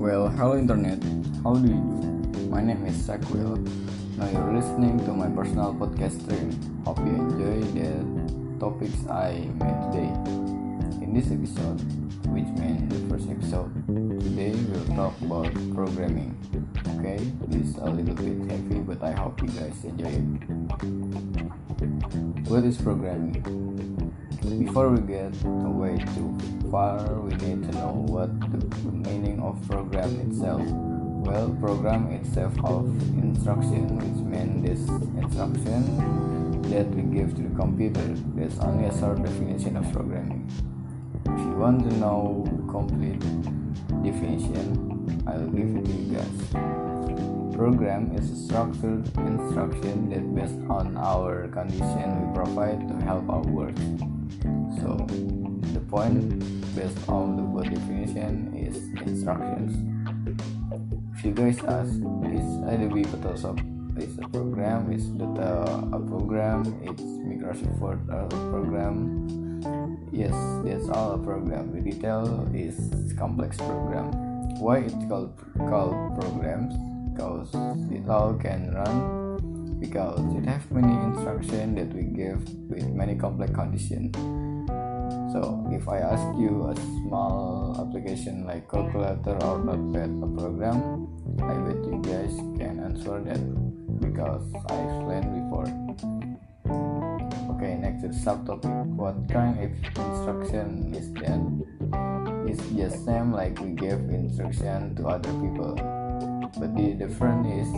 Well, hello internet. How do you do? My name is Sakwil. Now you're listening to my personal podcast stream. Hope you enjoy the topics I made today. In this episode, which means the first episode, today we'll talk about programming. Okay, this is a little bit heavy, but I hope you guys enjoy it. What is programming? Before we get away too far, we need to know what the meaning of program itself. Well, program itself of instruction, which means this instruction that we give to the computer. That's only a short definition of programming. If you want to know complete definition, I'll give it to you guys. Program is a structured instruction that based on our condition we provide to help our work. So the point based on the word definition is instructions. If you guys ask, is Adobe Photoshop is a program? Is Data uh, a program? It's Microsoft Word a program? Yes, that's all a program. The detail is complex program. Why it's called called programs? Because it all can run because it have many instructions that we give with many complex conditions. So if I ask you a small application like calculator or notepad a program, I bet you guys can answer that because I explained before. Okay, next the subtopic. What kind of instruction is that? It's just same like we give instruction to other people. But the difference is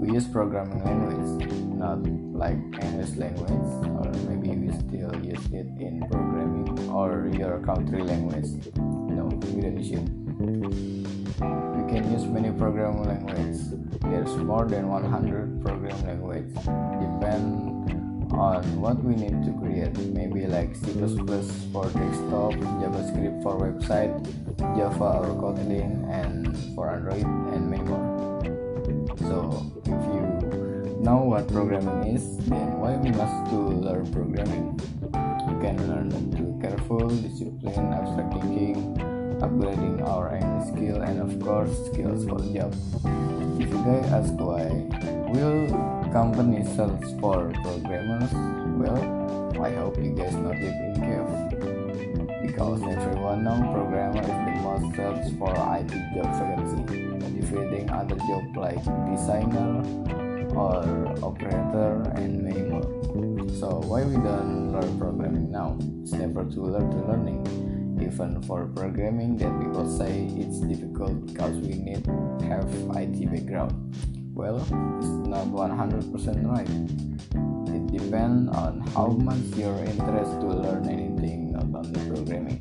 we use programming language, not like English language, or in programming or your country language. No, use it. We can use many programming languages. There's more than 100 programming languages. Depend on what we need to create. Maybe like C++ for desktop, JavaScript for website, Java or Kotlin, and for Android, and many more. So if you know what programming is, then why we must to learn programming? Careful, discipline, abstract thinking, upgrading our English skill, and of course skills for job. If you guys ask why, will companies search for programmers? Well, I hope you guys not live in cave. Because everyone know programmer is the most searched for IT job vacancy, defeating other job like designer or operator and many more. So why we don't learn programming now? It's never too late to learning. Even for programming that people say it's difficult because we need have IT background. Well, it's not 100% right. It depends on how much you're interested to learn anything, not only programming.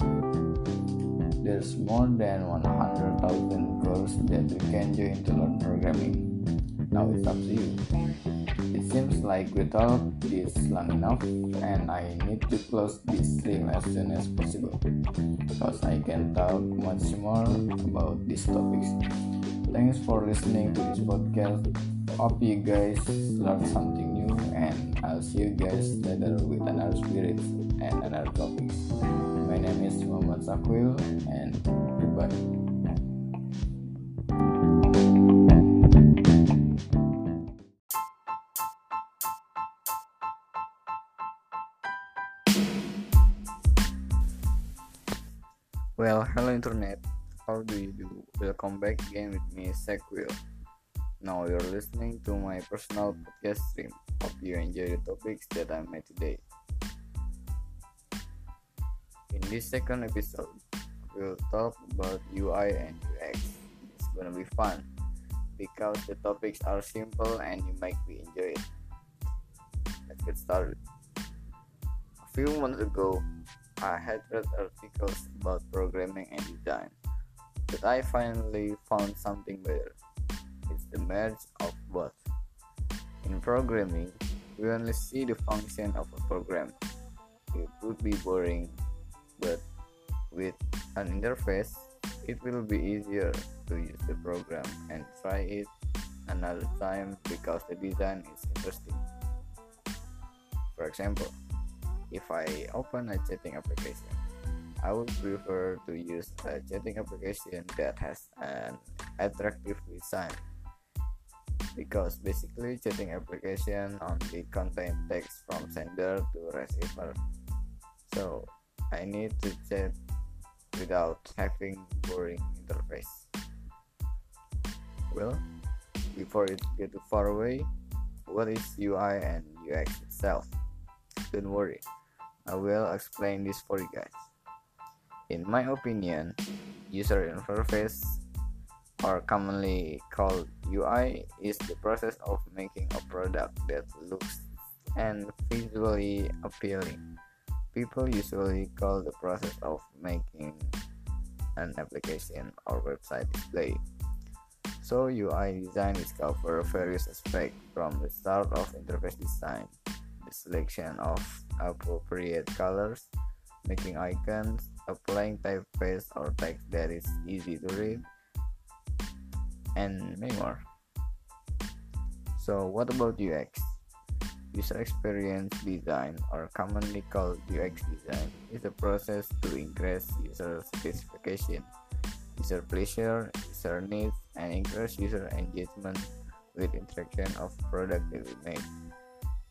There's more than 100,000 courses that you can join to learn programming. Now it's up to you. It seems like we talked this long enough and I need to close this stream as soon as possible because I can talk much more about these topics. Thanks for listening to this podcast. Hope you guys learned something new and I'll see you guys later with another spirit and another topics. My name is Muhammad Sakwil and goodbye. Well, hello internet. How do you do? Welcome back again with me, Sequil. Now you're listening to my personal podcast stream. Hope you enjoy the topics that I made today. In this second episode, we'll talk about UI and UX. It's gonna be fun because the topics are simple and you might be enjoy it. Let's get started. A few months ago, I had read articles about programming and design, but I finally found something better. It's the merge of both. In programming, we only see the function of a program. It would be boring, but with an interface, it will be easier to use the program and try it another time because the design is interesting. For example, if I open a chatting application, I would prefer to use a chatting application that has an attractive design. Because basically chatting application only contain text from sender to receiver. So I need to chat without having boring interface. Well before it get too far away what is UI and UX itself? Don't worry I will explain this for you guys in my opinion user interface or commonly called UI, is the process of making a product that looks and visually appealing. People usually call the process of making an application or website display. So UI design is cover various aspects from the start of interface design, the selection of appropriate colors, making icons, applying typeface or text that is easy to read, and many more. So, what about UX? User experience design, or commonly called UX design, is a process to increase user satisfaction, user pleasure, user needs, and increase user engagement with interaction of product that we make.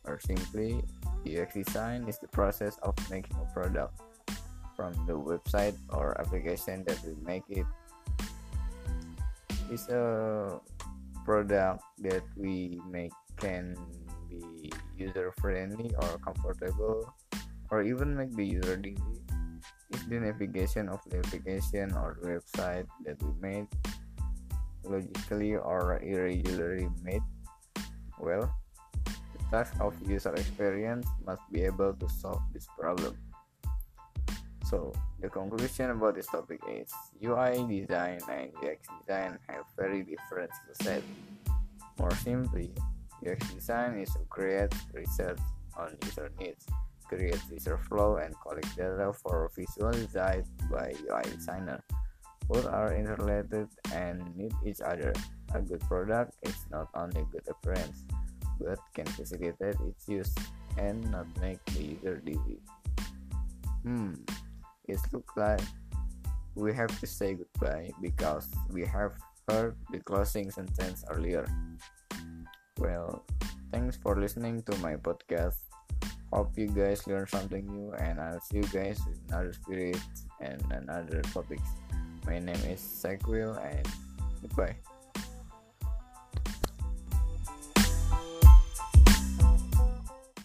Or simply, UX design is the process of making a product from the website or application that we make it. it is a product that we make can be user friendly or comfortable or even make the user dizzy if the navigation of the application or website that we made logically or irregularly made well task of user experience must be able to solve this problem so, the conclusion about this topic is UI design and UX design have very different skill sets. More simply, UX design is to create research on user needs, create user flow, and collect data for visual design by UI designer. Both are interrelated and need each other. A good product is not only good appearance, but can facilitate its use and not make the user dizzy. Hmm it looks like we have to say goodbye because we have heard the closing sentence earlier. Well, thanks for listening to my podcast. Hope you guys learn something new, and I'll see you guys with another spirit and another topics. My name is Sequil, and goodbye.